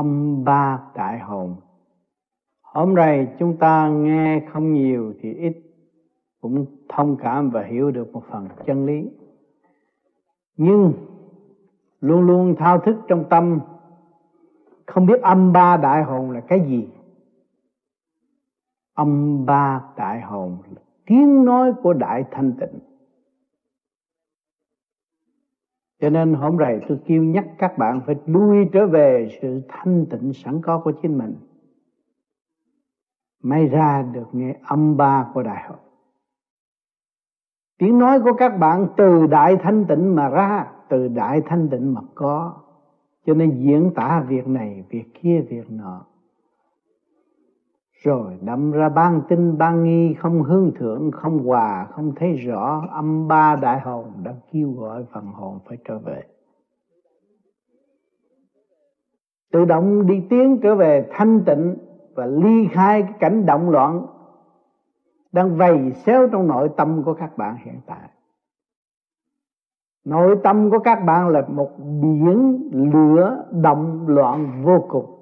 âm ba đại hồn. Hôm nay chúng ta nghe không nhiều thì ít, cũng thông cảm và hiểu được một phần chân lý. Nhưng luôn luôn thao thức trong tâm, không biết âm ba đại hồn là cái gì. Âm ba đại hồn là tiếng nói của đại thanh tịnh. Cho nên hôm nay tôi kêu nhắc các bạn phải lui trở về sự thanh tịnh sẵn có của chính mình. May ra được nghe âm ba của đại hội. tiếng nói của các bạn từ đại thanh tịnh mà ra, từ đại thanh tịnh mà có. Cho nên diễn tả việc này, việc kia, việc nọ rồi đâm ra ban tin ban nghi, không hương thượng, không hòa, không thấy rõ, âm ba đại hồn đã kêu gọi phần hồn phải trở về. Tự động đi tiến trở về thanh tịnh và ly khai cái cảnh động loạn đang vầy xéo trong nội tâm của các bạn hiện tại. Nội tâm của các bạn là một biển lửa động loạn vô cùng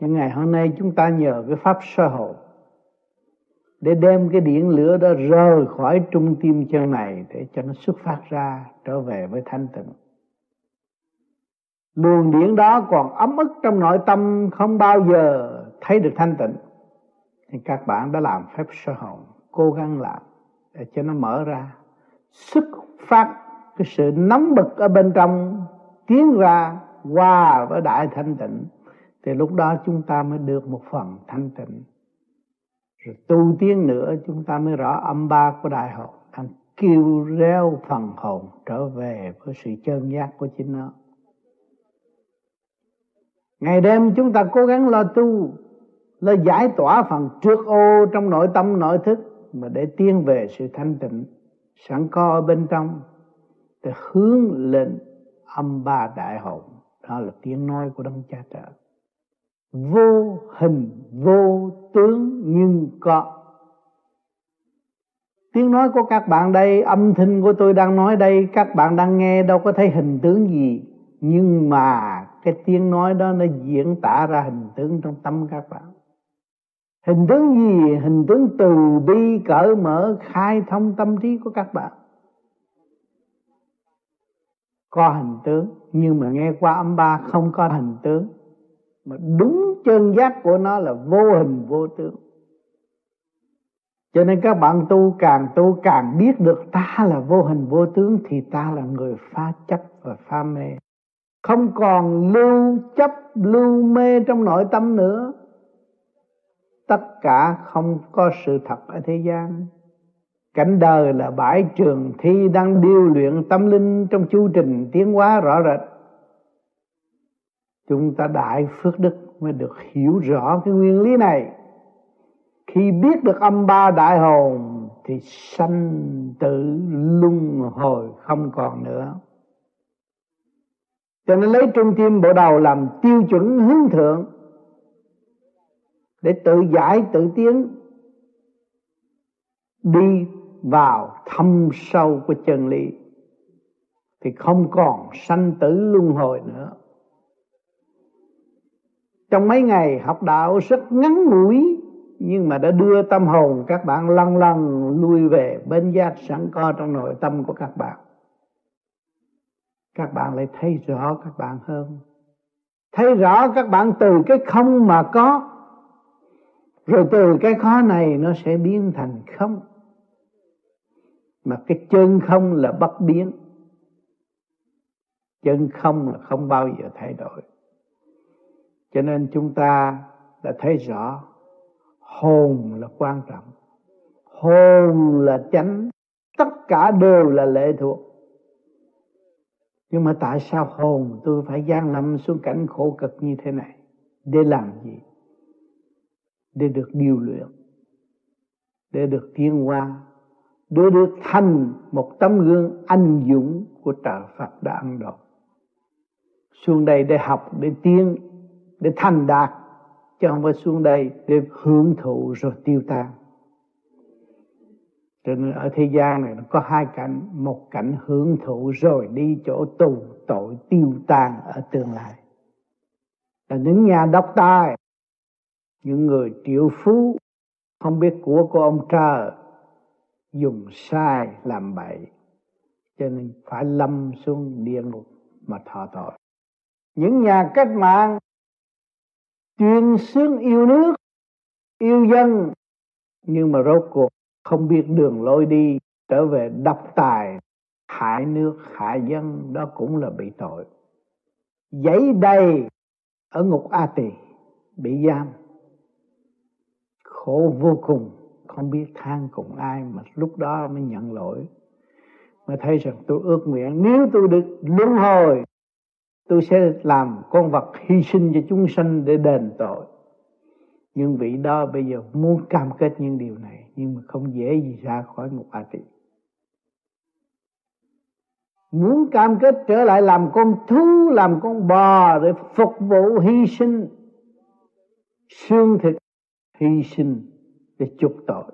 nhưng ngày hôm nay chúng ta nhờ cái pháp sơ hồn để đem cái điện lửa đó rời khỏi trung tim chân này để cho nó xuất phát ra, trở về với thanh tịnh. Luồng điện đó còn ấm ức trong nội tâm, không bao giờ thấy được thanh tịnh. Thì các bạn đã làm phép sơ hồn cố gắng làm để cho nó mở ra, xuất phát cái sự nóng bực ở bên trong, tiến ra qua với đại thanh tịnh thì lúc đó chúng ta mới được một phần thanh tịnh. Rồi tu tiến nữa, chúng ta mới rõ âm ba của đại hồn đang kêu reo phần hồn trở về với sự chân giác của chính nó. Ngày đêm chúng ta cố gắng lo tu, lo giải tỏa phần trước ô trong nội tâm, nội thức, mà để tiến về sự thanh tịnh, sẵn có ở bên trong, để hướng lên âm ba đại hồn đó là tiếng nói của đấng cha trời vô hình, vô tướng nhưng có. Tiếng nói của các bạn đây, âm thanh của tôi đang nói đây, các bạn đang nghe đâu có thấy hình tướng gì. Nhưng mà cái tiếng nói đó nó diễn tả ra hình tướng trong tâm các bạn. Hình tướng gì? Hình tướng từ bi, cởi mở, khai thông tâm trí của các bạn. Có hình tướng, nhưng mà nghe qua âm ba không có hình tướng mà đúng chân giác của nó là vô hình, vô tướng. Cho nên các bạn tu càng tu càng biết được ta là vô hình, vô tướng, thì ta là người pha chấp và pha mê. Không còn lưu chấp, lưu mê trong nội tâm nữa. Tất cả không có sự thật ở thế gian. Cảnh đời là bãi trường thi đang điêu luyện tâm linh trong chu trình tiến hóa rõ rệt chúng ta đại phước đức mới được hiểu rõ cái nguyên lý này. Khi biết được âm ba đại hồn, thì sanh tử luân hồi không còn nữa. Cho nên lấy trung tim bộ đầu làm tiêu chuẩn hướng thượng để tự giải tự tiến đi vào thâm sâu của chân lý, thì không còn sanh tử luân hồi nữa trong mấy ngày học đạo rất ngắn ngủi, nhưng mà đã đưa tâm hồn các bạn lăn lăn lui về bên giác sẵn có trong nội tâm của các bạn. Các bạn lại thấy rõ các bạn hơn. Thấy rõ các bạn từ cái không mà có, rồi từ cái khó này nó sẽ biến thành không. Mà cái chân không là bất biến. Chân không là không bao giờ thay đổi cho nên chúng ta đã thấy rõ, hồn là quan trọng. Hồn là chánh, tất cả đều là lệ thuộc. Nhưng mà tại sao hồn tôi phải gian lâm xuống cảnh khổ cực như thế này? Để làm gì? Để được điều luyện, để được tiến hóa, để được thành một tấm gương anh dũng của trời Phật đã ăn độ xuống đây để học, để tiến để thành đạt, chứ không phải xuống đây để hưởng thụ rồi tiêu tan. Cho nên ở thế gian này nó có hai cảnh, một cảnh hưởng thụ rồi đi chỗ tù tội tiêu tan ở tương lai. Là những nhà độc tài, những người triệu phú, không biết của của ông trời, dùng sai làm bậy, cho nên phải lâm xuống địa ngục mà thọ tội. Những nhà cách mạng chuyên xướng yêu nước, yêu dân. Nhưng mà rốt cuộc không biết đường lối đi trở về độc tài, hại nước, hại dân, đó cũng là bị tội. Giấy đầy ở ngục a tỳ bị giam. Khổ vô cùng, không biết than cùng ai mà lúc đó mới nhận lỗi. Mà thấy rằng tôi ước nguyện, nếu tôi được luân hồi tôi sẽ làm con vật hy sinh cho chúng sanh để đền tội. Nhưng vị đó bây giờ muốn cam kết những điều này, nhưng mà không dễ gì ra khỏi một a tỳ. Muốn cam kết trở lại làm con thú, làm con bò để phục vụ hy sinh, xương thịt hy sinh để chuộc tội.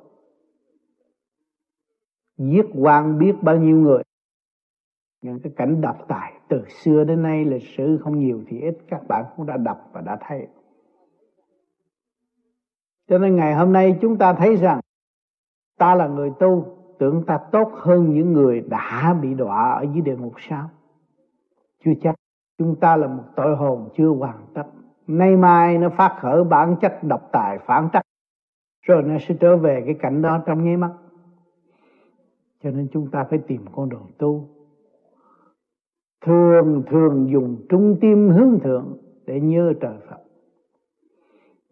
Giết quan biết bao nhiêu người những cái cảnh độc tài từ xưa đến nay, lịch sử không nhiều thì ít các bạn cũng đã đọc và đã thấy. Cho nên ngày hôm nay chúng ta thấy rằng ta là người tu, tưởng ta tốt hơn những người đã bị đọa ở dưới địa ngục sao? Chưa chắc. Chúng ta là một tội hồn chưa hoàn tất. Nay mai nó phát khởi bản chất độc tài, phản trắc, rồi nó sẽ trở về cái cảnh đó trong nháy mắt. Cho nên chúng ta phải tìm con đường tu thường thường dùng trung tim hướng thượng để nhớ trời Phật.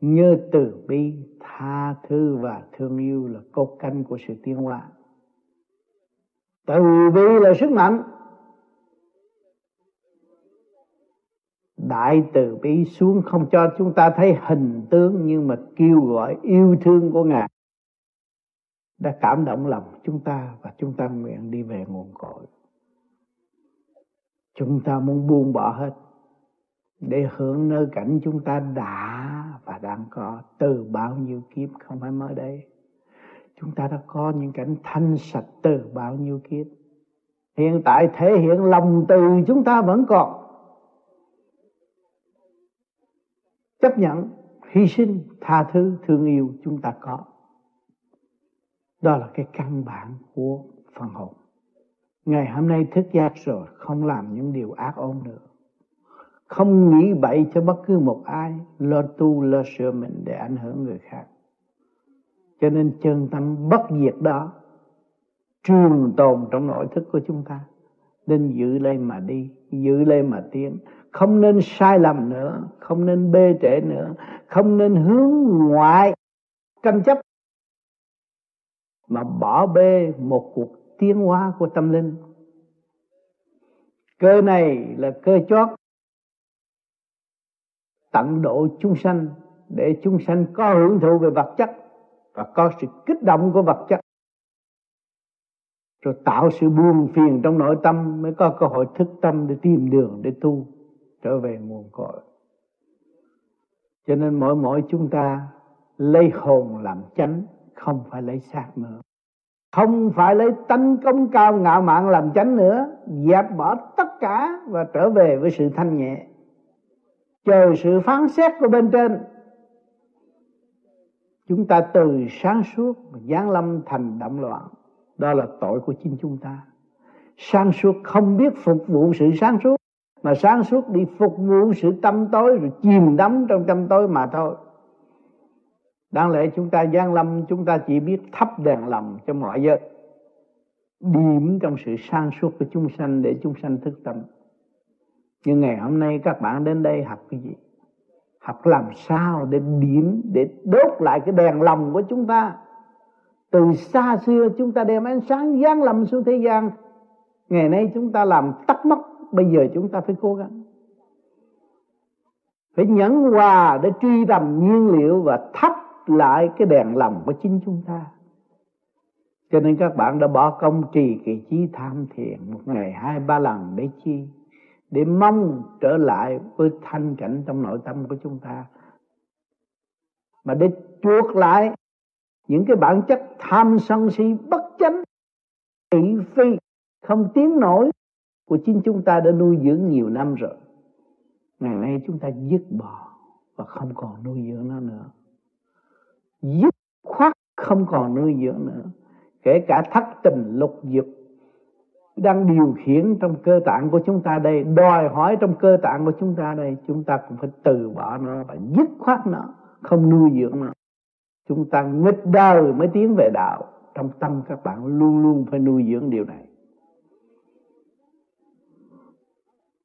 Nhớ từ bi, tha thứ và thương yêu là cốt canh của sự tiến hóa. Từ bi là sức mạnh. Đại từ bi xuống không cho chúng ta thấy hình tướng nhưng mà kêu gọi yêu thương của ngài. Đã cảm động lòng chúng ta và chúng ta nguyện đi về nguồn cội chúng ta muốn buông bỏ hết để hưởng nơi cảnh chúng ta đã và đang có. Từ bao nhiêu kiếp không phải mới đây. Chúng ta đã có những cảnh thanh sạch từ bao nhiêu kiếp. Hiện tại thể hiện lòng từ chúng ta vẫn còn. Chấp nhận, hy sinh, tha thứ, thương yêu chúng ta có. Đó là cái căn bản của phần hồn ngày hôm nay thức giác rồi, không làm những điều ác ôn nữa. Không nghĩ bậy cho bất cứ một ai, lo tu, lo sửa mình để ảnh hưởng người khác. Cho nên chân tâm bất diệt đó, trường tồn trong nội thức của chúng ta. Nên giữ lấy mà đi, giữ lấy mà tiến. Không nên sai lầm nữa, không nên bê trễ nữa, không nên hướng ngoại, tranh chấp. Mà bỏ bê một cuộc tiến hóa của tâm linh. Cơ này là cơ chót. Tận độ chúng sanh để chúng sanh có hưởng thụ về vật chất và có sự kích động của vật chất. Rồi tạo sự buồn phiền trong nội tâm mới có cơ hội thức tâm để tìm đường để tu trở về nguồn cội. Cho nên mỗi mỗi chúng ta lấy hồn làm chánh, không phải lấy xác nữa không phải lấy tánh công cao ngạo mạn làm chánh nữa, dẹp bỏ tất cả và trở về với sự thanh nhẹ. Chờ sự phán xét của bên trên, chúng ta từ sáng suốt mà giáng lâm thành động loạn. Đó là tội của chính chúng ta. Sáng suốt không biết phục vụ sự sáng suốt, mà sáng suốt đi phục vụ sự tâm tối, rồi chìm đắm trong tâm tối mà thôi đáng lẽ chúng ta gian lâm, chúng ta chỉ biết thắp đèn lầm cho mọi giới điểm trong sự sang suốt của chúng sanh để chúng sanh thức tâm. Nhưng ngày hôm nay các bạn đến đây học cái gì? Học làm sao để điểm, để đốt lại cái đèn lòng của chúng ta. Từ xa xưa chúng ta đem ánh sáng gian lâm xuống thế gian. Ngày nay chúng ta làm tắt mất bây giờ chúng ta phải cố gắng. Phải nhẫn hòa để truy tầm nhiên liệu và thắp lại cái đèn lòng của chính chúng ta. Cho nên các bạn đã bỏ công trì kỳ trí tham thiền một ngày hai ba lần để chi? Để mong trở lại với thanh cảnh trong nội tâm của chúng ta. Mà để chuộc lại những cái bản chất tham sân si bất chánh, thị phi, không tiến nổi của chính chúng ta đã nuôi dưỡng nhiều năm rồi. Ngày nay chúng ta dứt bỏ và không còn nuôi dưỡng nó nữa dứt khoát không còn nuôi dưỡng nữa. Kể cả thất tình, lục dục đang điều khiển trong cơ tạng của chúng ta đây, đòi hỏi trong cơ tạng của chúng ta đây, chúng ta cũng phải từ bỏ nó và dứt khoát nó, không nuôi dưỡng nó. Chúng ta nghịch đời mới tiến về đạo, trong tâm các bạn luôn luôn phải nuôi dưỡng điều này.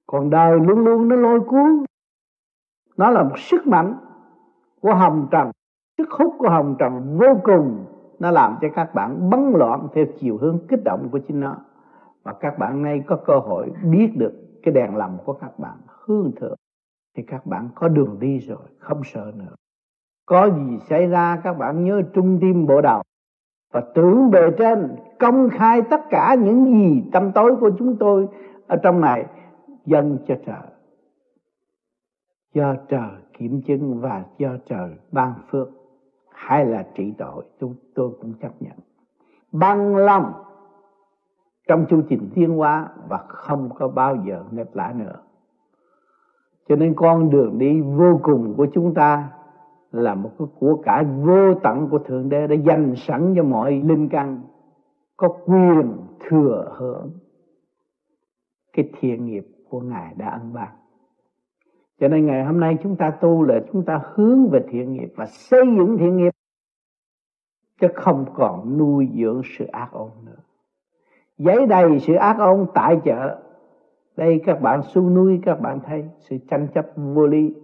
Còn đời luôn luôn nó lôi cuốn. Nó là một sức mạnh của hồng trần sức hút của hồng trần vô cùng. Nó làm cho các bạn bấn loạn theo chiều hướng kích động của chính nó. Và các bạn nay có cơ hội biết được cái đèn lầm của các bạn hương thượng thì các bạn có đường đi rồi, không sợ nữa. Có gì xảy ra, các bạn nhớ trung tim bộ đầu. Và tưởng bề trên, công khai tất cả những gì tâm tối của chúng tôi ở trong này dâng cho trời. Do trời kiểm chứng và do trời ban phước hay là trị tội chúng tôi cũng chấp nhận. Bằng lòng, trong chu trình tiến hóa và không có bao giờ nghịch lại nữa. Cho nên con đường đi vô cùng của chúng ta là một cái của cải vô tận của thượng đế đã dành sẵn cho mọi linh căn, có quyền thừa hưởng cái thiện nghiệp của ngài đã ăn ban cho nên ngày hôm nay chúng ta tu là chúng ta hướng về thiện nghiệp và xây dựng thiện nghiệp, chứ không còn nuôi dưỡng sự ác ôn nữa. Giấy đầy sự ác ôn tại chợ. Đây các bạn su nuôi các bạn thấy sự tranh chấp vô lý.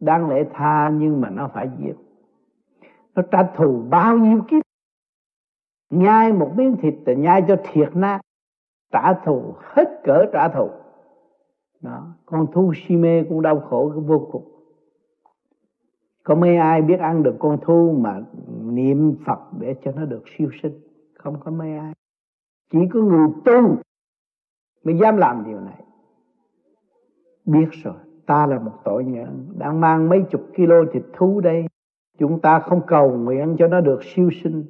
Đáng lẽ tha, nhưng mà nó phải giết. Nó trả thù bao nhiêu kiếp? Nhai một miếng thịt thì nhai cho thiệt nát. Trả thù, hết cỡ trả thù đó, con thú si mê cũng đau khổ vô cùng. Có mấy ai biết ăn được con thú mà niệm Phật để cho nó được siêu sinh? Không có mấy ai. Chỉ có người tu mới dám làm điều này. Biết rồi, ta là một tội nhân đang mang mấy chục kilo thịt thú đây. Chúng ta không cầu nguyện cho nó được siêu sinh.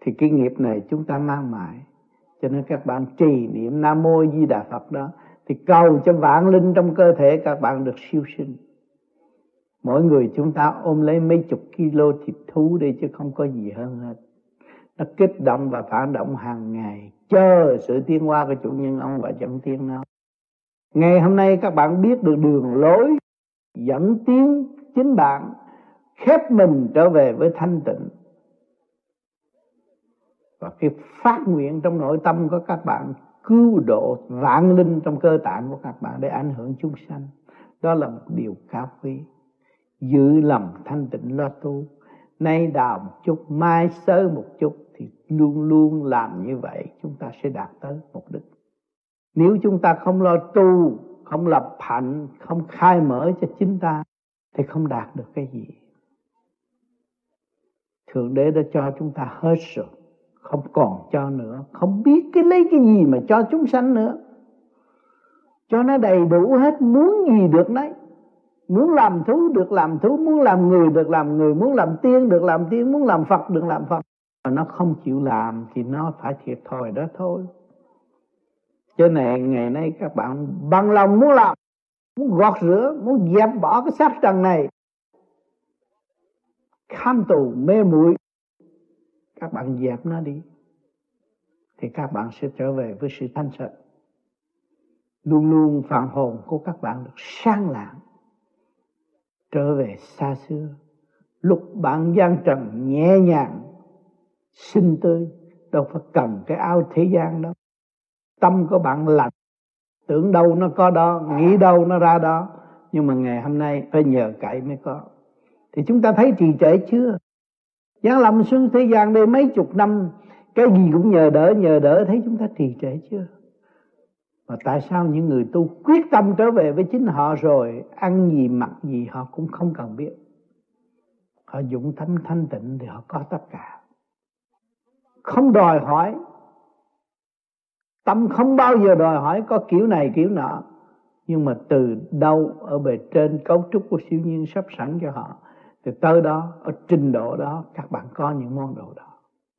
Thì cái nghiệp này chúng ta mang mãi. Cho nên các bạn trì niệm nam mô di đà phật đó thì cầu cho vạn linh trong cơ thể các bạn được siêu sinh. Mỗi người chúng ta ôm lấy mấy chục kilo thịt thú đi chứ không có gì hơn hết. Nó kích động và phản động hàng ngày. Chờ sự tiến hóa của chủ nhân ông và dẫn tiến nó ngày hôm nay các bạn biết được đường lối dẫn tiến chính bạn khép mình trở về với thanh tịnh. Và cái phát nguyện trong nội tâm của các bạn cứu độ vạn linh trong cơ tạng của các bạn để ảnh hưởng chúng sanh. Đó là một điều cao quý. Giữ lòng thanh tịnh lo tu. Nay đào một chút, mai sơ một chút, thì luôn luôn làm như vậy, chúng ta sẽ đạt tới mục đích. Nếu chúng ta không lo tu, không lập hạnh, không khai mở cho chính ta, thì không đạt được cái gì. Thượng đế đã cho chúng ta hết rồi không còn cho nữa, không biết cái lấy cái gì mà cho chúng sanh nữa. Cho nó đầy đủ hết, muốn gì được đấy muốn làm thú được làm thú, muốn làm người được làm người, muốn làm tiên được làm tiên, muốn làm phật được làm phật. Mà nó không chịu làm thì nó phải thiệt thòi đó thôi. Cho nên ngày nay các bạn bằng lòng muốn làm, muốn gọt rửa, muốn dẹp bỏ cái xác trần này, kham tù, mê muội các bạn dẹp nó đi, thì các bạn sẽ trở về với sự thanh sạch. Luôn luôn phản hồn của các bạn được sang lạng, trở về xa xưa. Lúc bạn gian trần nhẹ nhàng sinh tươi đâu phải cần cái áo thế gian đâu tâm của bạn lạnh, tưởng đâu nó có đó, nghĩ đâu nó ra đó. Nhưng mà ngày hôm nay phải nhờ cậy mới có. Thì chúng ta thấy trì trệ chưa? Giáng lâm xuống thế gian đây mấy chục năm, Cái gì cũng nhờ đỡ nhờ đỡ, Thấy chúng ta trì trệ chưa? Mà tại sao những người tu quyết tâm trở về với chính họ rồi, Ăn gì, mặc gì, họ cũng không cần biết. Họ dụng tâm thanh tịnh thì họ có tất cả. Không đòi hỏi. Tâm không bao giờ đòi hỏi có kiểu này, kiểu nọ. Nhưng mà từ đâu, ở bề trên cấu trúc của siêu nhiên sắp sẵn cho họ thì tới đó, ở trình độ đó, các bạn có những món đồ đó.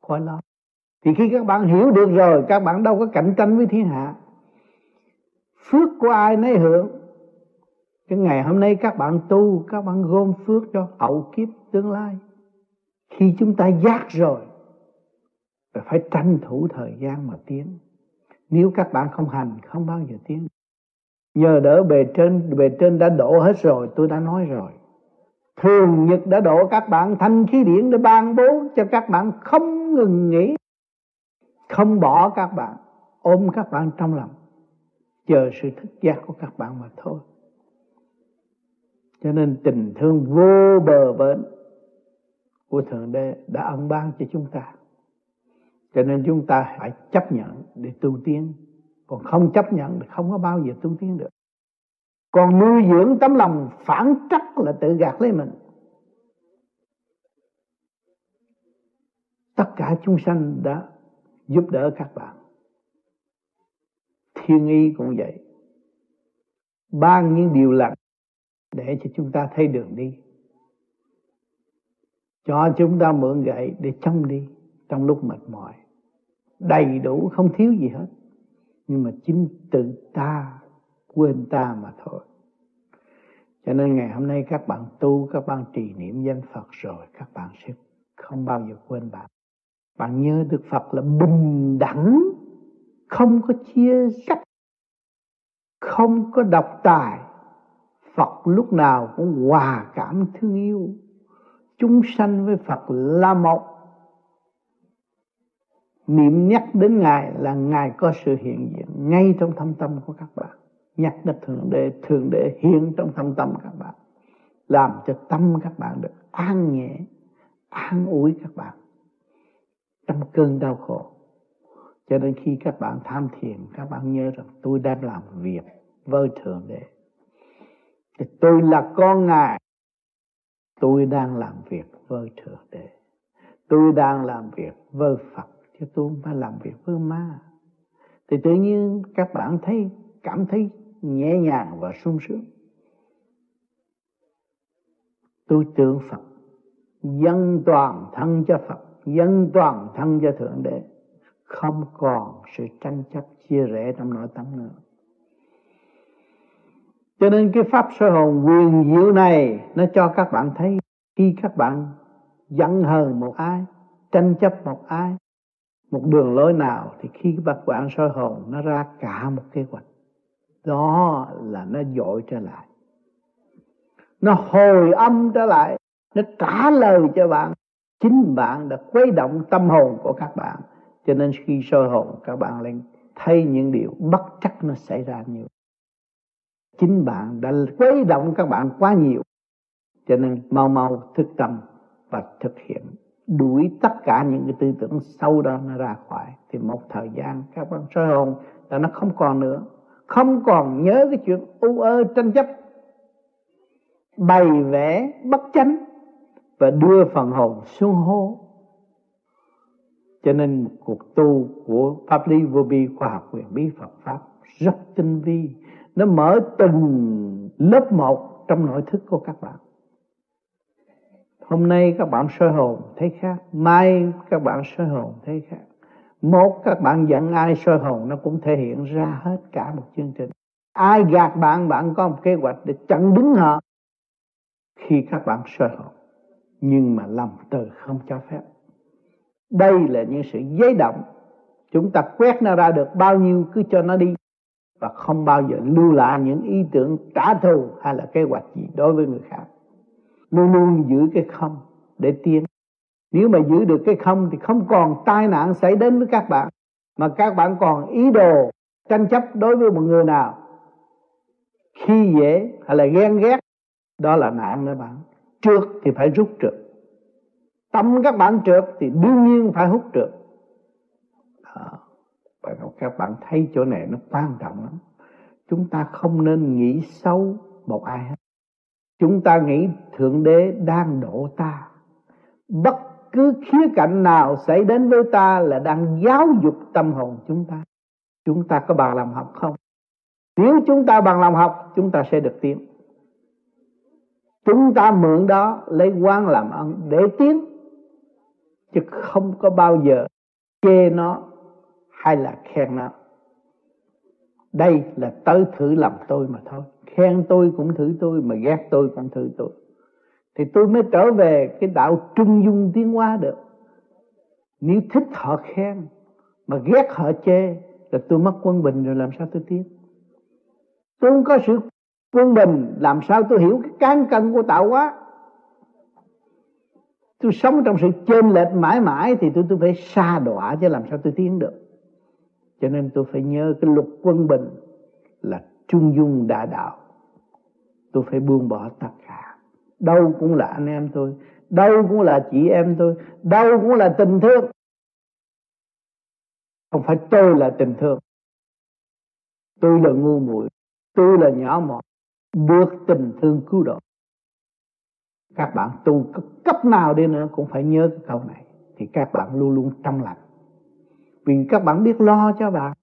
Khói lắm thì khi các bạn hiểu được rồi, các bạn đâu có cạnh tranh với thiên hạ. Phước của ai nấy hưởng. Cái ngày hôm nay các bạn tu, các bạn gom phước cho hậu kiếp tương lai. Khi chúng ta giác rồi phải tranh thủ thời gian mà tiến. Nếu các bạn không hành, không bao giờ tiến. Nhờ đỡ bề trên bề trên đã đổ hết rồi, tôi đã nói rồi thường nhật đã độ các bạn thanh khí điển để ban bố cho các bạn không ngừng nghỉ, không bỏ các bạn, ôm các bạn trong lòng, chờ sự thức giác của các bạn mà thôi. Cho nên tình thương vô bờ bến của thượng đế đã ân ban cho chúng ta. Cho nên chúng ta phải chấp nhận để tu tiến. Còn không chấp nhận thì không có bao giờ tu tiến được còn nuôi dưỡng tấm lòng phản trắc là tự gạt lấy mình. Tất cả chúng sanh đã giúp đỡ các bạn. Thiên y cũng vậy. Ban những điều lành để cho chúng ta thấy đường đi. Cho chúng ta mượn gậy để chống đi trong lúc mệt mỏi. Đầy đủ không thiếu gì hết. Nhưng mà chính tự ta quên ta mà thôi. Cho nên ngày hôm nay các bạn tu, các bạn trì niệm danh Phật rồi, các bạn sẽ không bao giờ quên bạn. Bạn nhớ được Phật là bình đẳng, không có chia cách không có độc tài. Phật lúc nào cũng hòa cảm thương yêu. Chúng sanh với Phật là một. Niệm nhắc đến Ngài là Ngài có sự hiện diện ngay trong thâm tâm của các bạn nhắc đến Thượng Đế Thượng Đế hiện trong thâm tâm các bạn, làm cho tâm các bạn được an nhẹ, an ủi các bạn trong cơn đau khổ. Cho nên khi các bạn tham thiền, các bạn nhớ rằng tôi đang làm việc với Thượng Đế. Thì tôi là con Ngài. Tôi đang làm việc với Thượng Đế. Tôi đang làm việc với Phật, chứ tôi không phải làm việc với ma. Thì tự nhiên các bạn thấy, cảm thấy nhẹ nhàng và sung sướng. Tôi tưởng Phật, dân toàn thân cho Phật, dân toàn thân cho Thượng Đế. Không còn sự tranh chấp chia rẽ trong nội tâm nữa. Cho nên cái pháp soi hồn quyền diệu này, nó cho các bạn thấy, khi các bạn giận hờn một ai, tranh chấp một ai, một đường lối nào, thì khi các bạn soi hồn, nó ra cả một kế hoạch đó là nó dội trở lại. Nó hồi âm trở lại. Nó trả lời cho bạn. Chính bạn đã quấy động tâm hồn của các bạn. Cho nên khi soi hồn, các bạn lên thấy những điều bất chắc nó xảy ra nhiều. Chính bạn đã quấy động các bạn quá nhiều. Cho nên mau mau thức tâm và thực hiện. Đuổi tất cả những cái tư tưởng sâu đó nó ra khỏi. Thì một thời gian các bạn soi hồn là nó không còn nữa không còn nhớ cái chuyện u ơ tranh chấp. Bày vẽ bất chánh và đưa phần hồn xuống hố. Cho nên cuộc tu của pháp lý vô vi khoa học quyền bí Phật pháp rất tinh vi. Nó mở từng lớp một trong nội thức của các bạn. Hôm nay các bạn soi hồn thấy khác, mai các bạn soi hồn thấy khác một, các bạn giận ai soi hồn, nó cũng thể hiện ra hết cả một chương trình. Ai gạt bạn bạn có một kế hoạch để chặn đứng họ khi các bạn soi hồn. Nhưng mà lòng từ không cho phép. Đây là những sự giấy động. Chúng ta quét nó ra được bao nhiêu, cứ cho nó đi. Và không bao giờ lưu lại những ý tưởng trả thù hay là kế hoạch gì đối với người khác. Luôn luôn giữ cái không để tiến nếu mà giữ được cái không thì không còn tai nạn xảy đến với các bạn, mà các bạn còn ý đồ tranh chấp đối với một người nào. Khi dễ hay là ghen ghét, đó là nạn đó bạn. Trượt thì phải rút trượt. Tâm các bạn trượt thì đương nhiên phải hút trượt. Đó. và các bạn thấy chỗ này nó quan trọng lắm. Chúng ta không nên nghĩ xấu một ai hết. Chúng ta nghĩ thượng đế đang độ ta. Bất cứ khía cạnh nào xảy đến với ta là đang giáo dục tâm hồn chúng ta. Chúng ta có bằng lòng học không? Nếu chúng ta bằng lòng học, chúng ta sẽ được tiến. Chúng ta mượn đó lấy quan làm ân để tiến, chứ không có bao giờ chê nó hay là khen nó. Đây là tới thử làm tôi mà thôi. Khen tôi cũng thử tôi, mà ghét tôi cũng thử tôi thì tôi mới trở về cái đạo trung dung tiến hóa được. Nếu thích họ khen, mà ghét họ chê, là tôi mất quân bình rồi làm sao tôi tiến? Tôi không có sự quân bình, làm sao tôi hiểu cái cán cân của tạo hóa? Tôi sống trong sự chênh lệch mãi mãi thì tôi tôi phải xa đọa chứ làm sao tôi tiến được. Cho nên tôi phải nhớ cái luật quân bình là trung dung đa đạo. Tôi phải buông bỏ tất cả đâu cũng là anh em tôi. Đâu cũng là chị em tôi. Đâu cũng là tình thương. Không phải tôi là tình thương. Tôi là ngu muội. Tôi là nhỏ mọn. Được tình thương cứu độ. Các bạn tu cấp nào đi nữa cũng phải nhớ cái câu này. Thì các bạn luôn luôn trong lành. Vì các bạn biết lo cho bạn,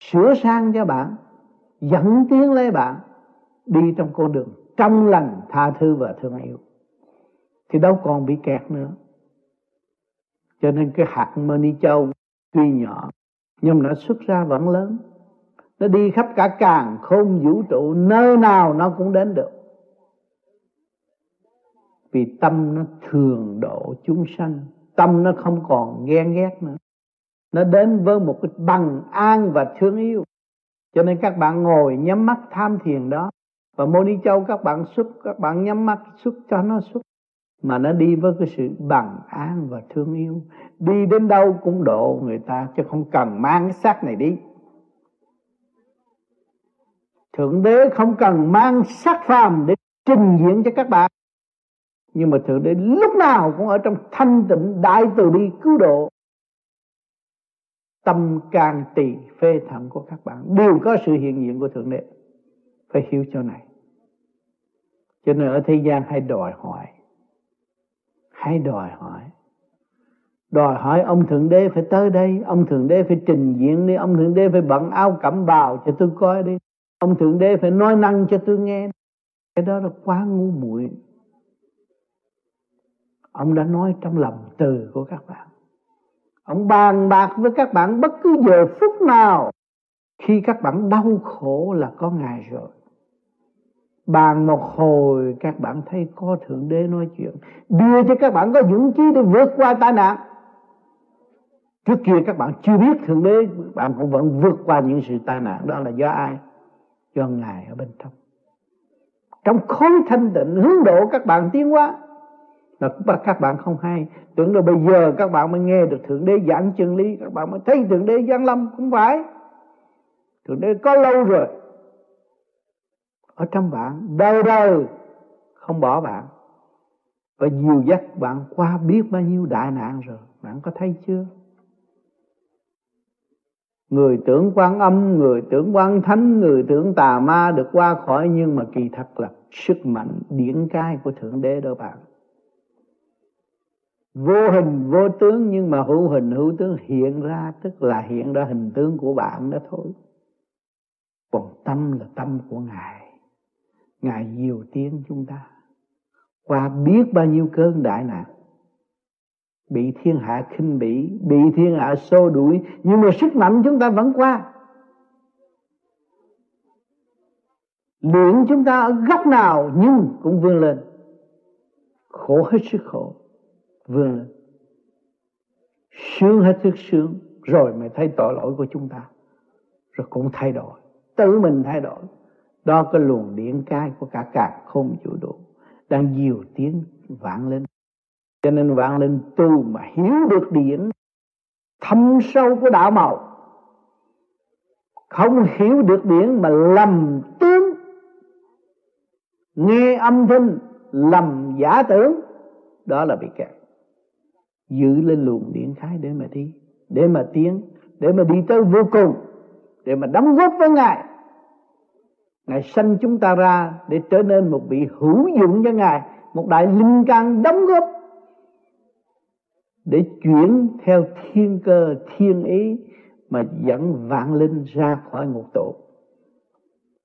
sửa sang cho bạn, dẫn tiến lấy bạn, đi trong con đường trong lành tha thứ và thương yêu. Thì đâu còn bị kẹt nữa. Cho nên cái hạt mani châu tuy nhỏ, nhưng nó xuất ra vẫn lớn. Nó đi khắp cả càng không vũ trụ, nơi nào nó cũng đến được. Vì tâm nó thường độ chúng sanh, tâm nó không còn ghen ghét nữa. Nó đến với một cái bằng an và thương yêu. Cho nên các bạn ngồi nhắm mắt tham thiền đó và mô đi châu các bạn xuất, các bạn nhắm mắt xuất cho nó xuất. Mà nó đi với cái sự bằng an và thương yêu. Đi đến đâu cũng độ người ta, chứ không cần mang cái xác này đi. Thượng đế không cần mang xác phàm để trình diễn cho các bạn. Nhưng mà thượng đế lúc nào cũng ở trong thanh tịnh, đại từ bi, cứu độ. Tâm can tỳ phê thận của các bạn. Đều có sự hiện diện của thượng đế. Phải hiểu cho này cho nên ở thế gian hay đòi hỏi. Hay đòi hỏi. Đòi hỏi ông thượng đế phải tới đây, ông thượng đế phải trình diễn đi, ông thượng đế phải bận áo cẩm bào cho tôi coi đi, ông thượng đế phải nói năng cho tôi nghe. Cái đó là quá ngu muội. Ông đã nói trong lòng từ của các bạn. Ông bàn bạc với các bạn bất cứ giờ phút nào khi các bạn đau khổ là có ngài rồi bàn một hồi, các bạn thấy có thượng đế nói chuyện. Đưa cho các bạn có dũng khí để vượt qua tai nạn. Trước kia các bạn chưa biết thượng đế, bạn cũng vẫn vượt qua những sự tai nạn. Đó là do ai? Do ngài ở bên trong. Trong khối thanh tịnh, hướng độ các bạn tiến hóa. Là các bạn không hay. Tưởng là bây giờ các bạn mới nghe được thượng đế giảng chân lý, các bạn mới thấy thượng đế giáng lâm. Không phải. Thượng đế có lâu rồi ở trong bạn, đau đời, không bỏ bạn. Và nhiều dắt bạn qua biết bao nhiêu đại nạn rồi, bạn có thấy chưa? Người tưởng quan âm, người tưởng quan thánh, người tưởng tà ma được qua khỏi, nhưng mà kỳ thật là sức mạnh điển cai của thượng đế đó bạn. Vô hình, vô tướng, nhưng mà hữu hình, hữu tướng hiện ra, tức là hiện ra hình tướng của bạn đó thôi. Còn tâm là tâm của ngài ngài nhiều tiếng chúng ta. Qua biết bao nhiêu cơn đại nạn, bị thiên hạ khinh bỉ, bị thiên hạ xô đuổi, nhưng mà sức mạnh chúng ta vẫn qua. Luyện chúng ta ở góc nào nhưng cũng vươn lên. Khổ hết sức khổ, vươn lên. Sướng hết sức sướng, rồi mới thấy tội lỗi của chúng ta. Rồi cũng thay đổi, tự mình thay đổi đó cái luồng điện cai của cả cả không vũ trụ đang nhiều tiếng vạn lên. Cho nên vạn lên tu mà hiểu được điển, thâm sâu của đạo màu. Không hiểu được điển mà lầm tướng. Nghe âm thanh, lầm giả tưởng. Đó là bị kẹt. Giữ lên luồng điện khái để mà đi để mà tiến, để mà đi tới vô cùng, để mà đóng góp với ngài ngài sanh chúng ta ra để trở nên một vị hữu dụng cho ngài, một đại linh căn đóng góp để chuyển theo thiên cơ, thiên ý mà dẫn vạn linh ra khỏi ngục tù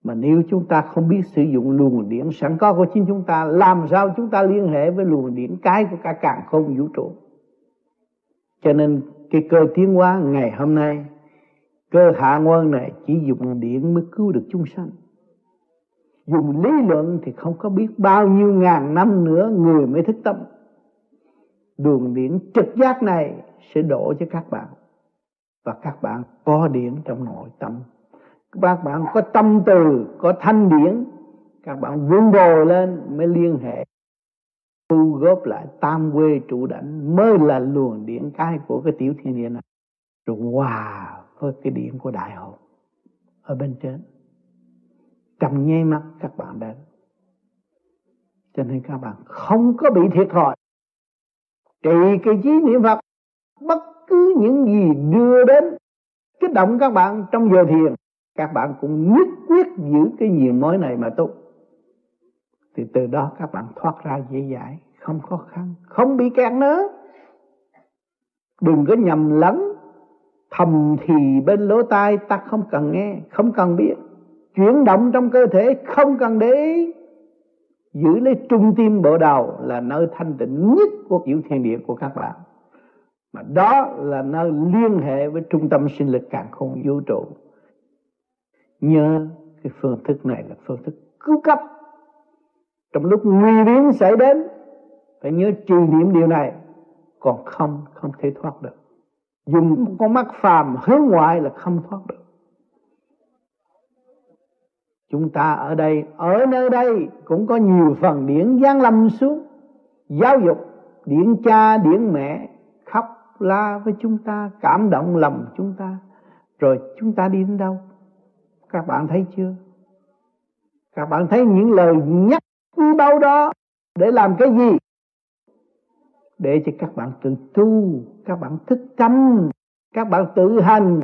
mà nếu chúng ta không biết sử dụng luồng điển sẵn có của chính chúng ta, làm sao chúng ta liên hệ với luồng điển cái của cả càng không vũ trụ? Cho nên cái cơ tiến hóa ngày hôm nay, cơ hạ nguyên này chỉ dùng điện mới cứu được chúng sanh dùng lý luận thì không có biết bao nhiêu ngàn năm nữa người mới thức tâm. Đường điển trực giác này sẽ đổ cho các bạn. Và các bạn có điển trong nội tâm. Các bạn có tâm từ, có thanh điển, các bạn vun bồi lên mới liên hệ. Thu góp lại tam quê trụ đảnh mới là luồng điển cái của cái tiểu thiên địa này. Rồi hòa với cái điển của đại hồn ở bên trên trong nháy mắt các bạn đến. Cho nên các bạn không có bị thiệt thòi. Trị cái trí niệm phật, bất cứ những gì đưa đến kích động các bạn trong giờ thiền, các bạn cũng nhất quyết giữ cái nhiều mối này mà tu. Thì từ đó các bạn thoát ra dễ dãi, không khó khăn, không bị kẹt nữa. Đừng có nhầm lẫn, thầm thì bên lỗ tai ta không cần nghe, không cần biết chuyển động trong cơ thể không cần để ý. Giữ lấy trung tim bộ đầu là nơi thanh tịnh nhất của kiểu thiên địa của các bạn. Mà đó là nơi liên hệ với trung tâm sinh lực càng không vũ trụ. Nhớ cái phương thức này là phương thức cứu cấp. Trong lúc nguy biến xảy đến, phải nhớ trì niệm điều này, còn không không thể thoát được. Dùng con mắt phàm hướng ngoại là không thoát được chúng ta ở đây, ở nơi đây cũng có nhiều phần điển giáng lâm xuống. Giáo dục, điển cha, điển mẹ khóc la với chúng ta, cảm động lòng chúng ta. Rồi chúng ta đi đến đâu? Các bạn thấy chưa? Các bạn thấy những lời nhắc bao đó để làm cái gì? Để cho các bạn tự tu, các bạn thức tâm, các bạn tự hành,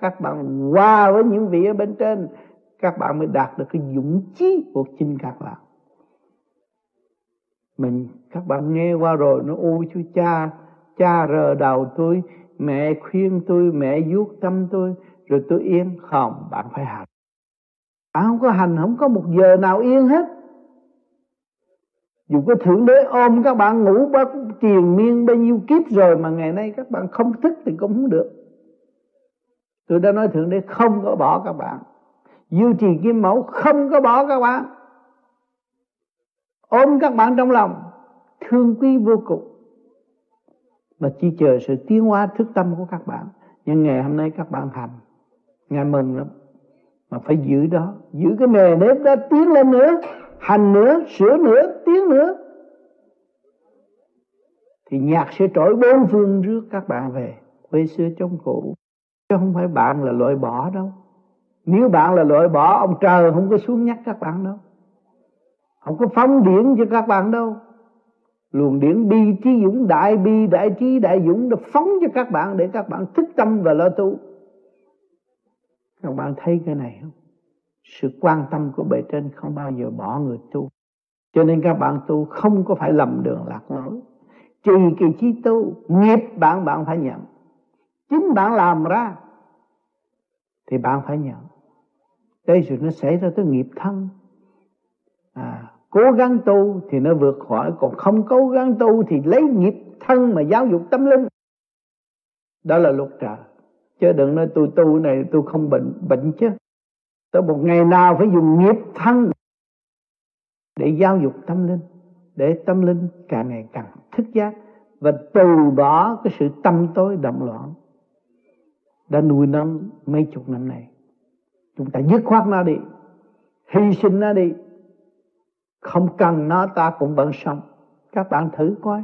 các bạn hòa với những vị ở bên trên các bạn mới đạt được cái dũng chí của chính các bạn mình, các bạn nghe qua rồi, nó ôi chú cha cha rờ đầu tôi, mẹ khuyên tôi, mẹ vuốt tâm tôi, rồi tôi yên, không, bạn phải hành. Bạn không có hành, không có một giờ nào yên hết. Dù có thượng đế ôm các bạn ngủ bất triền miên bao nhiêu kiếp rồi mà ngày nay các bạn không thức thì cũng không được. Tôi đã nói thượng đế không có bỏ các bạn duy trì kim mẫu, không có bỏ các bạn. Ôm các bạn trong lòng, thương quý vô cùng. Và chỉ chờ sự tiến hóa thức tâm của các bạn. Nhưng ngày hôm nay các bạn hành, ngài mừng lắm. Mà phải giữ đó, giữ cái nề nếp đó tiến lên nữa, hành nữa, sửa nữa, tiến nữa. Thì nhạc sẽ trỗi bốn phương rước các bạn về, quê xưa trong cũ. Chứ không phải bạn là loại bỏ đâu nếu bạn là loại bỏ, ông trời không có xuống nhắc các bạn đâu. Không có phóng điển cho các bạn đâu. Luồng điển bi trí dũng, đại bi đại trí đại dũng được phóng cho các bạn để các bạn thức tâm và lo tu. Các bạn thấy cái này không? Sự quan tâm của bề trên không bao giờ bỏ người tu. Cho nên các bạn tu không có phải lầm đường lạc lối. Trừ kỳ trí tu, nghiệp bạn bạn phải nhận. Chính bạn làm ra, thì bạn phải nhận đây rồi nó xảy ra tới nghiệp thân. À, cố gắng tu thì nó vượt khỏi còn không cố gắng tu thì lấy nghiệp thân mà giáo dục tâm linh. Đó là luật trời. Chứ đừng nói tôi tu này tôi không bệnh bệnh chứ. Tới một ngày nào phải dùng nghiệp thân để giáo dục tâm linh để tâm linh càng ngày càng thức giác và từ bỏ cái sự tâm tối động loạn. Đã nuôi nó mấy chục năm này chúng ta dứt khoát nó đi. Hy sinh nó đi. Không cần nó ta cũng vẫn sống. Các bạn thử coi.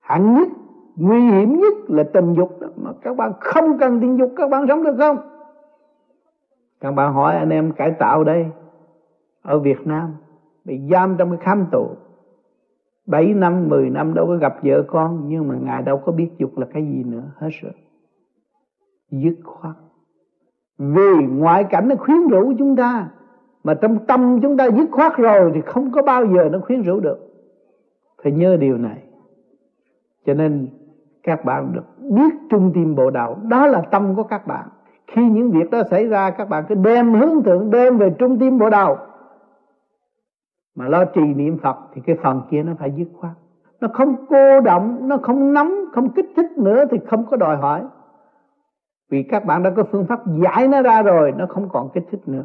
Hạng nhất nguy hiểm nhất là tình dục đó. mà các bạn không cần tình dục các bạn sống được không? Các bạn hỏi anh em cải tạo đây ở Việt Nam bị giam trong cái khám tù. 7 năm, 10 năm đâu có gặp vợ con Nhưng mà Ngài đâu có biết dục là cái gì nữa Hết rồi. Dứt khoát. Vì ngoại cảnh nó khuyến rũ chúng ta, Mà trong tâm chúng ta dứt khoát rồi Thì không có bao giờ nó khuyến rũ được. Phải nhớ điều này. Cho nên các bạn được biết trung tim bộ đạo, Đó là tâm của các bạn. Khi những việc đó xảy ra, Các bạn cứ đem hướng thượng, đem về trung tim bộ đạo. Mà lo trì niệm Phật thì cái phần kia nó phải dứt khoát. Nó không cô động, nó không nóng không kích thích nữa thì không có đòi hỏi vì các bạn đã có phương pháp giải nó ra rồi, nó không còn kích thích nữa.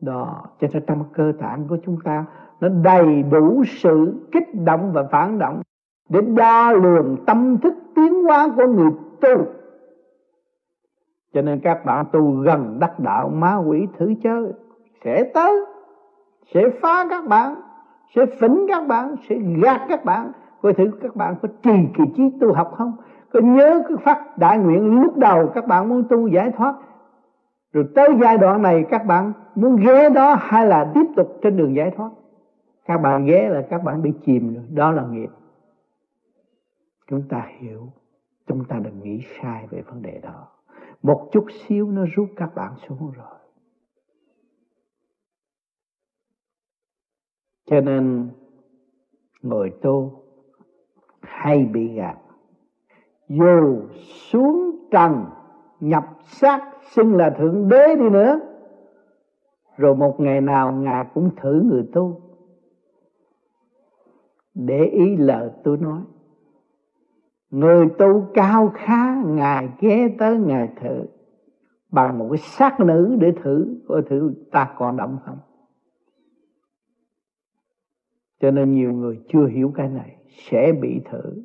Đó, cho nên trong cơ tạng của chúng ta, nó đầy đủ sự kích động và phản động để đo lường tâm thức tiến hóa của người tu. Cho nên các bạn tu gần đắc đạo ma quỷ thử chơi, sẽ tới, sẽ phá các bạn, sẽ phỉnh các bạn, sẽ gạt các bạn. Coi thử các bạn có trì kỳ trí tu học không? Có nhớ cái phát đại nguyện lúc đầu các bạn muốn tu giải thoát. Rồi tới giai đoạn này các bạn muốn ghé đó hay là tiếp tục trên đường giải thoát? Các bạn ghé là các bạn bị chìm rồi, đó là nghiệp. Chúng ta hiểu, chúng ta đừng nghĩ sai về vấn đề đó. Một chút xíu nó rút các bạn xuống rồi. Cho nên, người tu hay bị gạt dù xuống trần, nhập xác, xưng là thượng đế đi nữa, rồi một ngày nào ngài cũng thử người tu. Để ý lời tôi nói. Người tu cao khá, ngài ghé tới ngài thử. Bằng một cái xác nữ để thử, coi thử ta còn động không. Cho nên nhiều người chưa hiểu cái này, sẽ bị thử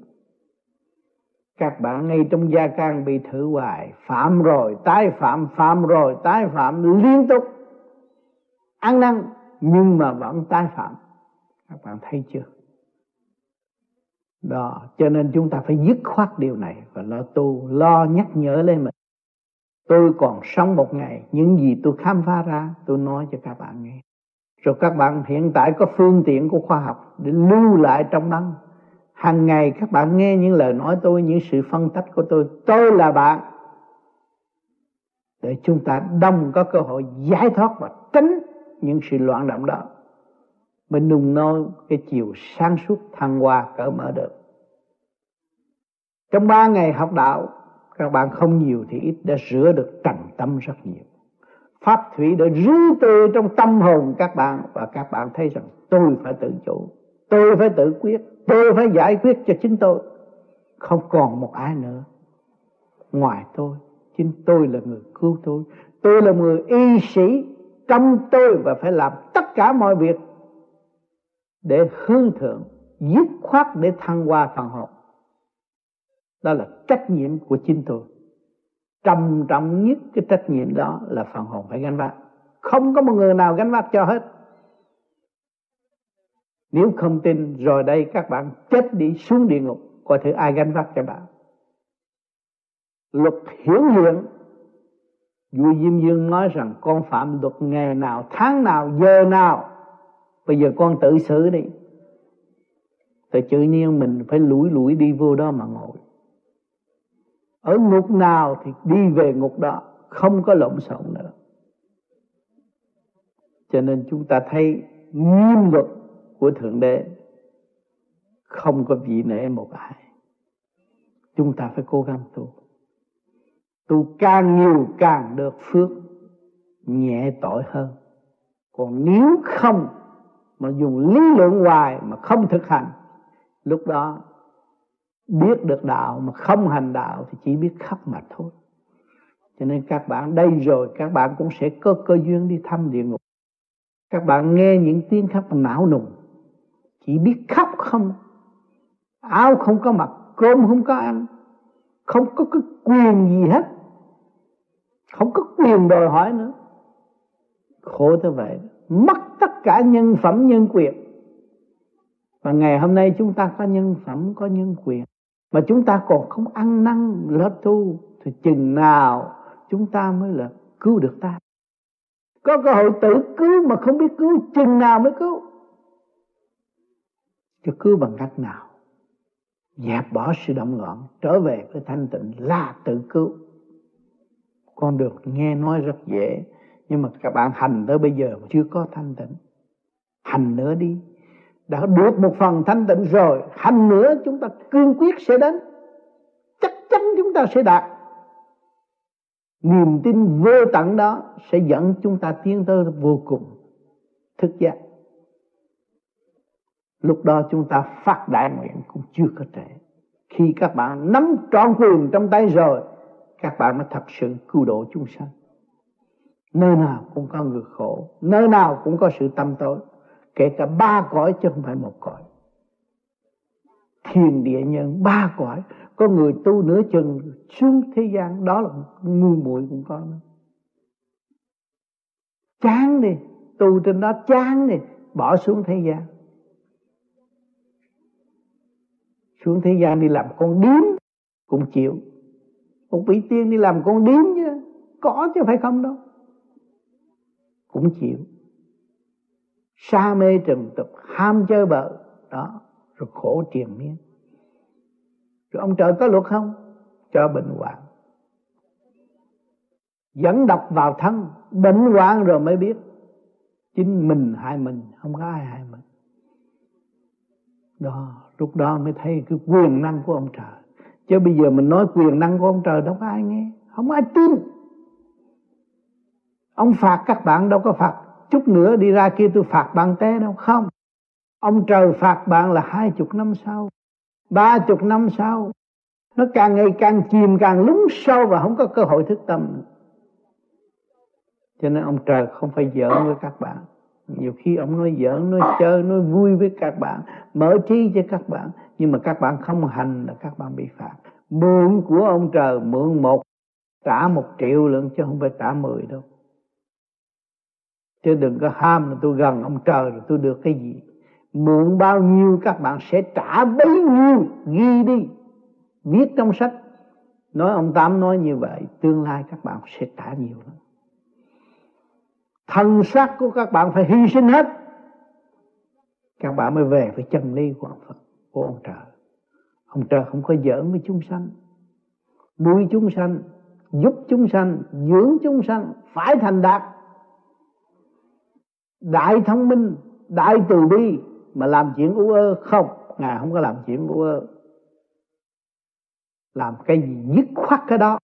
các bạn ngay trong gia can bị thử hoài. Phạm rồi, tái phạm phạm rồi, tái phạm liên tục. Ăn năn, nhưng mà vẫn tái phạm. Các bạn thấy chưa? Đó, cho nên chúng ta phải dứt khoát điều này. Và lo tu, lo nhắc nhở lên mình. Tôi còn sống một ngày, những gì tôi khám phá ra, tôi nói cho các bạn nghe. Rồi các bạn hiện tại có phương tiện của khoa học để lưu lại trong đó hàng ngày các bạn nghe những lời nói tôi, những sự phân tích của tôi. Tôi là bạn. Để chúng ta đông có cơ hội giải thoát và tránh những sự loạn động đó. Mình nung nôi, cái chiều sáng suốt thăng hoa cỡ mở được. Trong ba ngày học đạo, các bạn không nhiều thì ít đã rửa được trần tâm rất nhiều. Pháp thủy đã rứ từ trong tâm hồn các bạn và các bạn thấy rằng tôi phải tự chủ tôi phải tự quyết, tôi phải giải quyết cho chính tôi. Không còn một ai nữa. Ngoài tôi, chính tôi là người cứu tôi. Tôi là người y sĩ trong tôi và phải làm tất cả mọi việc để hướng thượng, dứt khoát để thăng hoa phần hồn. Đó là trách nhiệm của chính tôi. Trầm trọng nhất cái trách nhiệm đó là phần hồn phải gánh vác. Không có một người nào gánh vác cho hết nếu không tin, rồi đây các bạn chết đi xuống địa ngục. Coi thử ai gánh vác cho bạn. Luật hiển hiện vua Diêm Dương nói rằng con phạm luật ngày nào, tháng nào, giờ nào. Bây giờ con tự xử đi. Tự tự nhiên mình phải lủi lủi đi vô đó mà ngồi. Ở ngục nào thì đi về ngục đó, không có lộn xộn nữa. Cho nên chúng ta thấy nghiêm luật của thượng đế, không có vị nể một ai. Chúng ta phải cố gắng tu. Tu càng nhiều càng được phước, nhẹ tội hơn. Còn nếu không mà dùng lý luận hoài mà không thực hành, lúc đó biết được đạo mà không hành đạo thì chỉ biết khóc mà thôi. Cho nên các bạn, đây rồi các bạn cũng sẽ có cơ duyên đi thăm địa ngục. Các bạn nghe những tiếng khóc não nùng chỉ biết khóc không. Áo không có mặc, cơm không có ăn. Không có cái quyền gì hết. Không có quyền đòi hỏi nữa. Khổ thế vậy. Mất tất cả nhân phẩm, nhân quyền. Và ngày hôm nay chúng ta có nhân phẩm, có nhân quyền. Mà chúng ta còn không ăn năn, lo tu, thì chừng nào chúng ta mới là cứu được ta? Có cơ hội tự cứu mà không biết cứu, chừng nào mới cứu? Cho cứ bằng cách nào? Dẹp bỏ sự động loạn, trở về với thanh tịnh là tự cứu. Con được nghe nói rất dễ, nhưng mà các bạn hành tới bây giờ mà chưa có thanh tịnh. Hành nữa đi. Đã được một phần thanh tịnh rồi, hành nữa chúng ta cương quyết sẽ đến. Chắc chắn chúng ta sẽ đạt. Niềm tin vô tận đó sẽ dẫn chúng ta tiến tới vô cùng thức giác lúc đó chúng ta phát đại nguyện cũng chưa có trễ khi các bạn nắm trọn quyền trong tay rồi, các bạn mới thật sự cứu độ chúng sanh. Nơi nào cũng có người khổ, nơi nào cũng có sự tâm tối, kể cả ba cõi chứ không phải một cõi. Thiền địa nhân, ba cõi, có người tu nửa chừng, xuống thế gian, đó là ngu muội cũng có nữa. Chán đi, tu trên đó chán đi, bỏ xuống thế gian. Xuống thế gian đi làm con điếm cũng chịu. Một vị tiên đi làm con điếm chứ, có chứ phải không đâu. Cũng chịu. Sa mê trần tục, ham chơi bợ. Đó, rồi khổ triền miên. Rồi ông trời có luật không? Cho bệnh hoạn. Dẫn độc vào thân, bệnh hoạn rồi mới biết. Chính mình hại mình, không có ai hại mình. Đó lúc đó mới thấy cái quyền năng của ông trời. Chứ bây giờ mình nói quyền năng của ông trời đâu có ai nghe. Không ai tin. Ông phạt các bạn đâu có phạt. Chút nữa đi ra kia tôi phạt bạn té đâu. Không. Ông trời phạt bạn là hai chục năm sau, ba chục năm sau. Nó càng ngày càng chìm càng lún sâu và không có cơ hội thức tâm cho nên ông trời không phải giỡn với các bạn nhiều khi ông nói giỡn, nói chơi, nói vui với các bạn, mở trí cho các bạn. Nhưng mà các bạn không hành là các bạn bị phạt. Mượn của ông trời, mượn một, trả một triệu lượng chứ không phải trả mười đâu. Chứ đừng có ham là tôi gần ông trời rồi tôi được cái gì. Mượn bao nhiêu các bạn sẽ trả bấy nhiêu. Ghi đi. Viết trong sách. Nói ông tám nói như vậy, tương lai các bạn sẽ trả nhiều lắm thân xác của các bạn phải hy sinh hết. Các bạn mới về với chân lý của ông Phật, của ông trời. Ông trời không có giỡn với chúng sanh, nuôi chúng sanh, giúp chúng sanh, dưỡng chúng sanh, phải thành đạt. Đại thông minh, đại từ bi mà làm chuyện u ơ không? Ngài không có làm chuyện u ơ. Làm cái gì dứt khoát cái đó,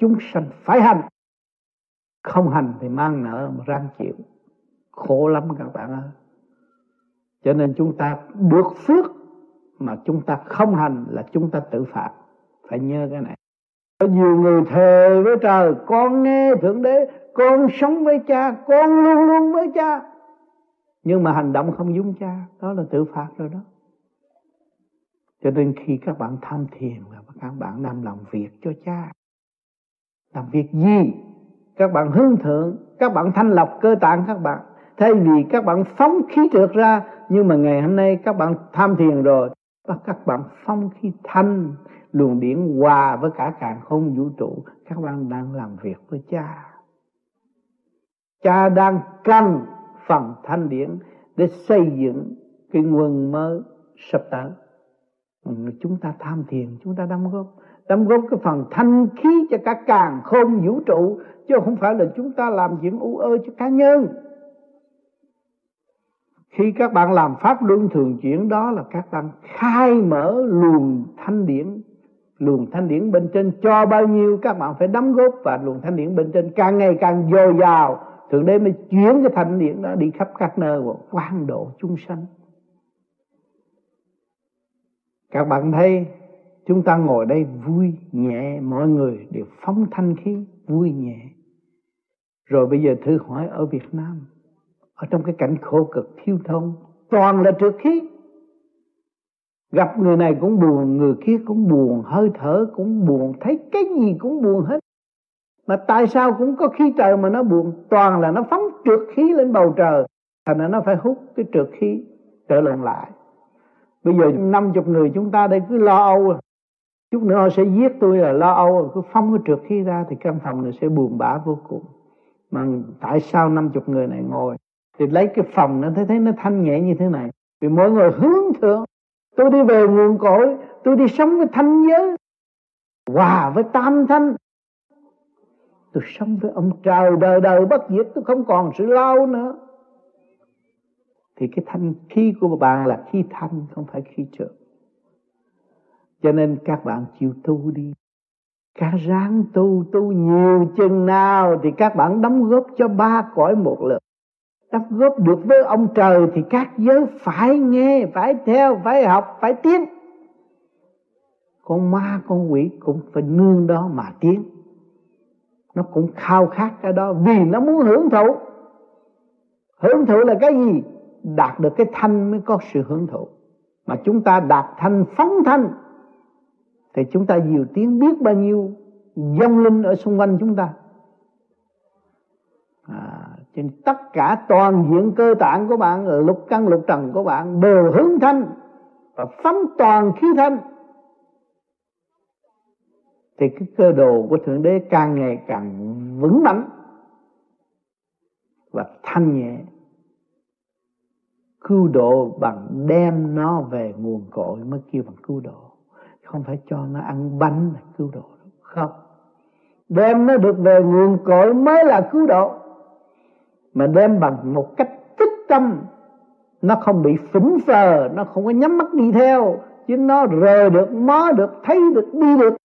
chúng sanh phải hành không hành thì mang nợ mà răng chịu. Khổ lắm các bạn ơi. Cho nên chúng ta được phước mà chúng ta không hành là chúng ta tự phạt phải nhớ cái này. Có nhiều người thề với trời, con nghe thượng đế, con sống với cha, con luôn luôn với cha. Nhưng mà hành động không giống cha, đó là tự phạt rồi đó. Cho nên khi các bạn tham thiền là các bạn làm làm việc cho cha, làm việc gì? Các bạn hướng thượng, các bạn thanh lọc cơ tạng các bạn. Thay vì các bạn phóng khí trượt ra, nhưng mà ngày hôm nay các bạn tham thiền rồi, và các bạn phóng khí thanh, luồng điển hòa với cả càng không vũ trụ. Các bạn đang làm việc với cha. Cha đang cần phần thanh điển để xây dựng cái nguồn mới sắp tới. Chúng ta tham thiền, chúng ta đóng góp đóng góp cái phần thanh khí cho cả càng không vũ trụ, chứ không phải là chúng ta làm chuyện u ơ cho cá nhân. Khi các bạn làm pháp luân thường chuyển, đó là các bạn khai mở luồng thanh điển. Luồng thanh điển bên trên cho bao nhiêu, các bạn phải đóng góp và luồng thanh điển bên trên càng ngày càng dồi dào. Thượng đế mới chuyển cái thanh điển đó đi khắp các nơi và quan độ chúng sanh. Các bạn thấy chúng ta ngồi đây vui nhẹ, mọi người đều phóng thanh khí, vui nhẹ. Rồi bây giờ thử hỏi ở Việt Nam, ở trong cái cảnh khổ cực thiếu thông, toàn là trượt khí. Gặp người này cũng buồn, người kia cũng buồn, hơi thở cũng buồn, thấy cái gì cũng buồn hết. Mà tại sao cũng có khí trời mà nó buồn? Toàn là nó phóng trượt khí lên bầu trời. Thành ra nó phải hút cái trượt khí trở lộn lại. Bây giờ năm chục người chúng ta đây cứ lo âu à chút nữa họ sẽ giết tôi là lo âu. Cứ phóng cái trượt khí ra thì căn phòng này sẽ buồn bã vô cùng. Mà tại sao năm chục người này ngồi? Thì lấy cái phòng nó thấy thấy nó thanh nhẹ như thế này. Vì mỗi người hướng thượng. Tôi đi về nguồn cội, tôi đi sống với thanh giới. Hòa với tam thanh. Tôi sống với ông trời đời đời bất diệt, tôi không còn sự lao nữa. Thì cái thanh khí của bạn là khí thanh, không phải khí trượt cho nên các bạn chịu tu đi. Các ráng tu tu nhiều chừng nào thì các bạn đóng góp cho ba cõi một lượt đóng góp được với ông trời thì các giới phải nghe, phải theo, phải học, phải tiến. Con ma, con quỷ cũng phải nương đó mà tiến. Nó cũng khao khát cái đó vì nó muốn hưởng thụ. Hưởng thụ là cái gì? Đạt được cái thanh mới có sự hưởng thụ. Mà chúng ta đạt thanh phóng thanh thì chúng ta nhiều tiếng biết bao nhiêu dông linh ở xung quanh chúng ta. À, trên tất cả toàn diện cơ tạng của bạn lục căn lục trần của bạn đều hướng thanh và phóng toàn khí thanh. Thì cái cơ đồ của thượng đế càng ngày càng vững mạnh và thanh nhẹ. Cứu độ bằng đem nó về nguồn cội mới kêu bằng cứu độ không phải cho nó ăn bánh là cứu độ không. Đem nó được về nguồn cội mới là cứu độ. Mà đem bằng một cách tích tâm, nó không bị phỉnh phờ, nó không có nhắm mắt đi theo, chứ nó rờ được, mó được, thấy được, đi được,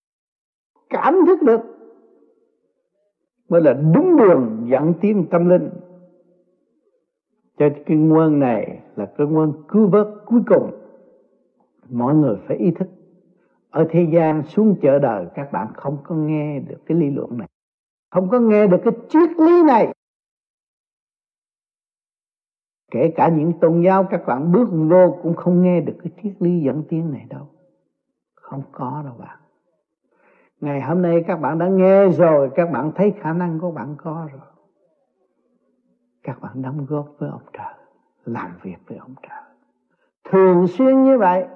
cảm thức được. Mới là đúng đường dẫn tiến tâm linh. Cho cái nguồn này là cái nguồn cứu vớt cuối cùng. Mọi người phải ý thức ở thế gian xuống chợ đời, các bạn không có nghe được cái lý luận này. Không có nghe được cái triết lý này. Kể cả những tôn giáo, các bạn bước vô cũng không nghe được cái triết lý dẫn tiến này đâu. Không có đâu bạn. Ngày hôm nay các bạn đã nghe rồi, các bạn thấy khả năng của bạn có rồi. Các bạn đóng góp với ông trời, làm việc với ông trời. Thường xuyên như vậy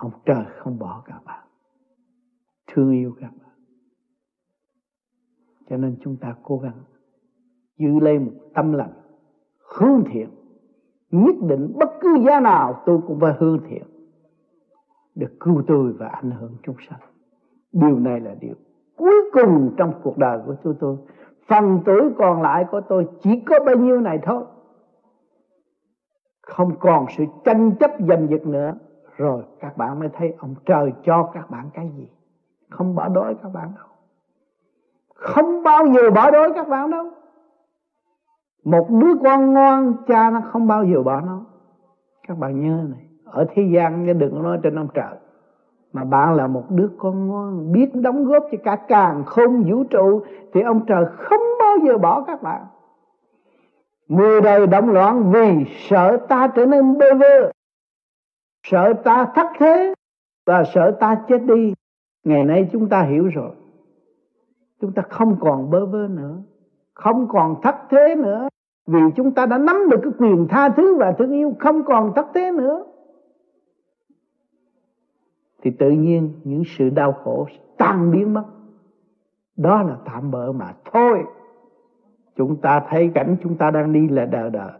ông trời không bỏ các bạn. Thương yêu các bạn. Cho nên chúng ta cố gắng giữ lấy một tâm lành hướng thiện, nhất định bất cứ giá nào tôi cũng phải hướng thiện được cứu tôi và ảnh hưởng chúng sanh. Điều này là điều cuối cùng trong cuộc đời của tôi tôi. Phần tuổi còn lại của tôi chỉ có bao nhiêu này thôi. Không còn sự tranh chấp giành giật nữa rồi các bạn mới thấy ông trời cho các bạn cái gì? Không bỏ đói các bạn đâu. Không bao giờ bỏ đói các bạn đâu. Một đứa con ngoan, cha nó không bao giờ bỏ nó. Các bạn nhớ này, ở thế gian chứ đừng nói trên ông trời. Mà bạn là một đứa con ngoan, biết đóng góp cho cả càng không vũ trụ, thì ông trời không bao giờ bỏ các bạn. Mười đời động loạn vì sợ ta trở nên bơ vơ sợ ta thất thế và sợ ta chết đi. Ngày nay chúng ta hiểu rồi. Chúng ta không còn bơ vơ nữa, không còn thất thế nữa, vì chúng ta đã nắm được cái quyền tha thứ và thương yêu, không còn thất thế nữa. Thì tự nhiên những sự đau khổ tan biến mất. Đó là tạm bỡ mà thôi. Chúng ta thấy cảnh chúng ta đang đi là đời đời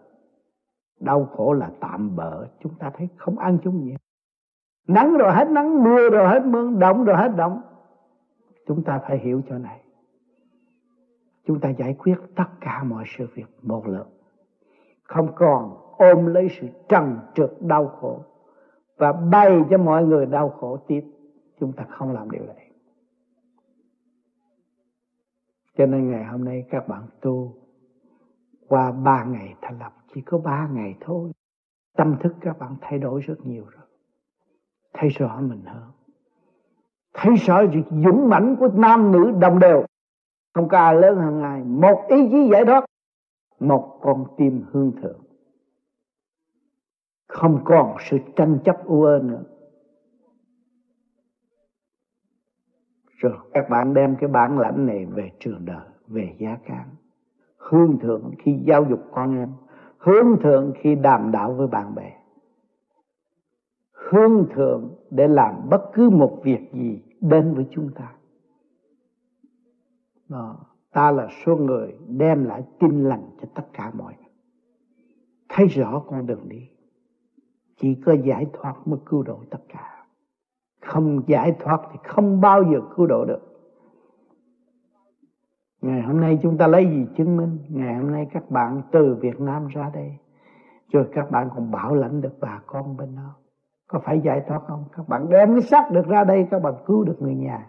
đau khổ là tạm bỡ chúng ta thấy không ăn chung gì nắng rồi hết nắng, mưa rồi hết mưa động rồi hết động chúng ta phải hiểu cho này. Chúng ta giải quyết tất cả mọi sự việc một lượt. Không còn ôm lấy sự trần trượt đau khổ và bay cho mọi người đau khổ tiếp, chúng ta không làm điều này. Cho nên ngày hôm nay các bạn tu qua ba ngày thành lập chỉ có ba ngày thôi. Tâm thức các bạn thay đổi rất nhiều rồi. Thấy rõ mình hơn. Thấy rõ sự dũng mãnh của nam nữ đồng đều. Không có ai lớn hơn ai một ý chí giải thoát, một con tim hương thượng. Không còn sự tranh chấp u ơ nữa. Rồi các bạn đem cái bản lãnh này về trường đời, về giá cán. Hương thượng khi giáo dục con em hướng thượng khi đàm đạo với bạn bè. Hướng thượng để làm bất cứ một việc gì đến với chúng ta. Đó. ta là số người đem lại tin lành cho tất cả mọi người. Thấy rõ con đường đi, chỉ có giải thoát mới cứu độ tất cả. Không giải thoát thì không bao giờ cứu độ được ngày hôm nay chúng ta lấy gì chứng minh? Ngày hôm nay các bạn từ Việt Nam ra đây. Rồi các bạn còn bảo lãnh được bà con bên đó. Có phải giải thoát không? Các bạn đem cái xác được ra đây, các bạn cứu được người nhà.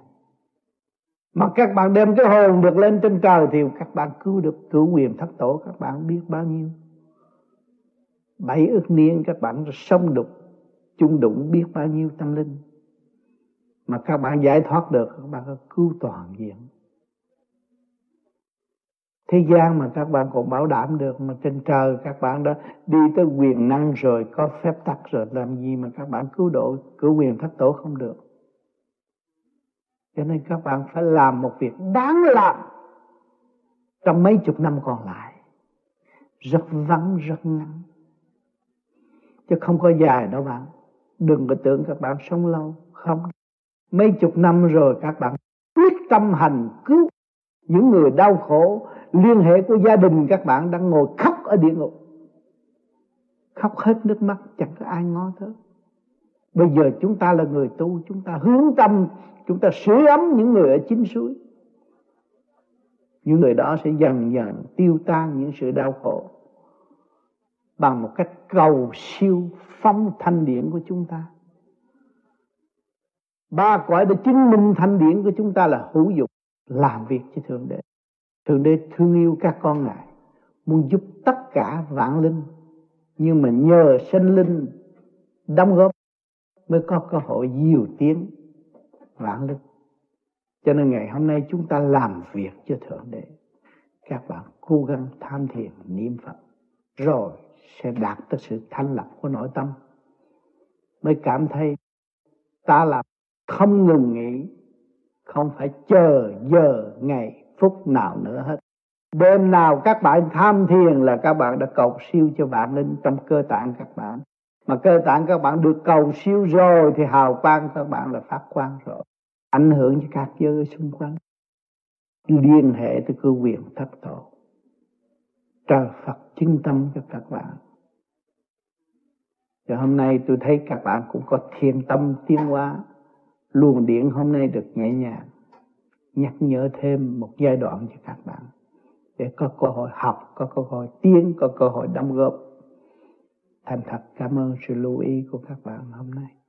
Mà các bạn đem cái hồn được lên trên trời thì các bạn cứu được cửu quyền thất tổ, các bạn biết bao nhiêu. Bảy ước niên các bạn sống đục chung đụng biết bao nhiêu tâm linh. Mà các bạn giải thoát được, các bạn cứu toàn diện thế gian mà các bạn còn bảo đảm được mà trên trời các bạn đã đi tới quyền năng rồi, có phép tắc rồi, làm gì mà các bạn cứu độ, cứu quyền thất tổ không được. Cho nên các bạn phải làm một việc đáng làm trong mấy chục năm còn lại. Rất vắng, rất ngắn. Chứ không có dài đâu bạn. Đừng có tưởng các bạn sống lâu. Không. Mấy chục năm rồi các bạn quyết tâm hành cứu những người đau khổ liên hệ của gia đình các bạn đang ngồi khóc ở địa ngục. Khóc hết nước mắt, chẳng có ai ngó tới. Bây giờ chúng ta là người tu, chúng ta hướng tâm, chúng ta sửa ấm những người ở chính suối. Những người đó sẽ dần dần tiêu tan những sự đau khổ bằng một cách cầu siêu phong thanh điển của chúng ta. Ba cõi để chứng minh thanh điển của chúng ta là hữu dụng, làm việc cho thượng đế thượng đế thương yêu các con ngài muốn giúp tất cả vạn linh. Nhưng mà nhờ sinh linh đóng góp mới có cơ hội nhiều tiếng vạn linh. Cho nên ngày hôm nay chúng ta làm việc cho thượng đế. Các bạn cố gắng tham thiền niệm phật, rồi sẽ đạt tới sự thanh lập của nội tâm. Mới cảm thấy ta làm không ngừng nghỉ, không phải chờ giờ ngày phút nào nữa hết. Đêm nào các bạn tham thiền là các bạn đã cầu siêu cho bạn linh trong cơ tạng các bạn. Mà cơ tạng các bạn được cầu siêu rồi thì hào quang các bạn là phát quang rồi. Ảnh hưởng cho các giới xung quanh. Liên hệ tới cơ quyền thất tổ. Trời Phật chứng tâm cho các bạn. Và hôm nay tôi thấy các bạn cũng có thiền tâm tiến hóa. Luồng điện hôm nay được nhẹ nhàng nhắc nhở thêm một giai đoạn cho các bạn. Để có cơ hội học, có cơ hội tiến, có cơ hội đóng góp. Thành thật cảm ơn sự lưu ý của các bạn hôm nay.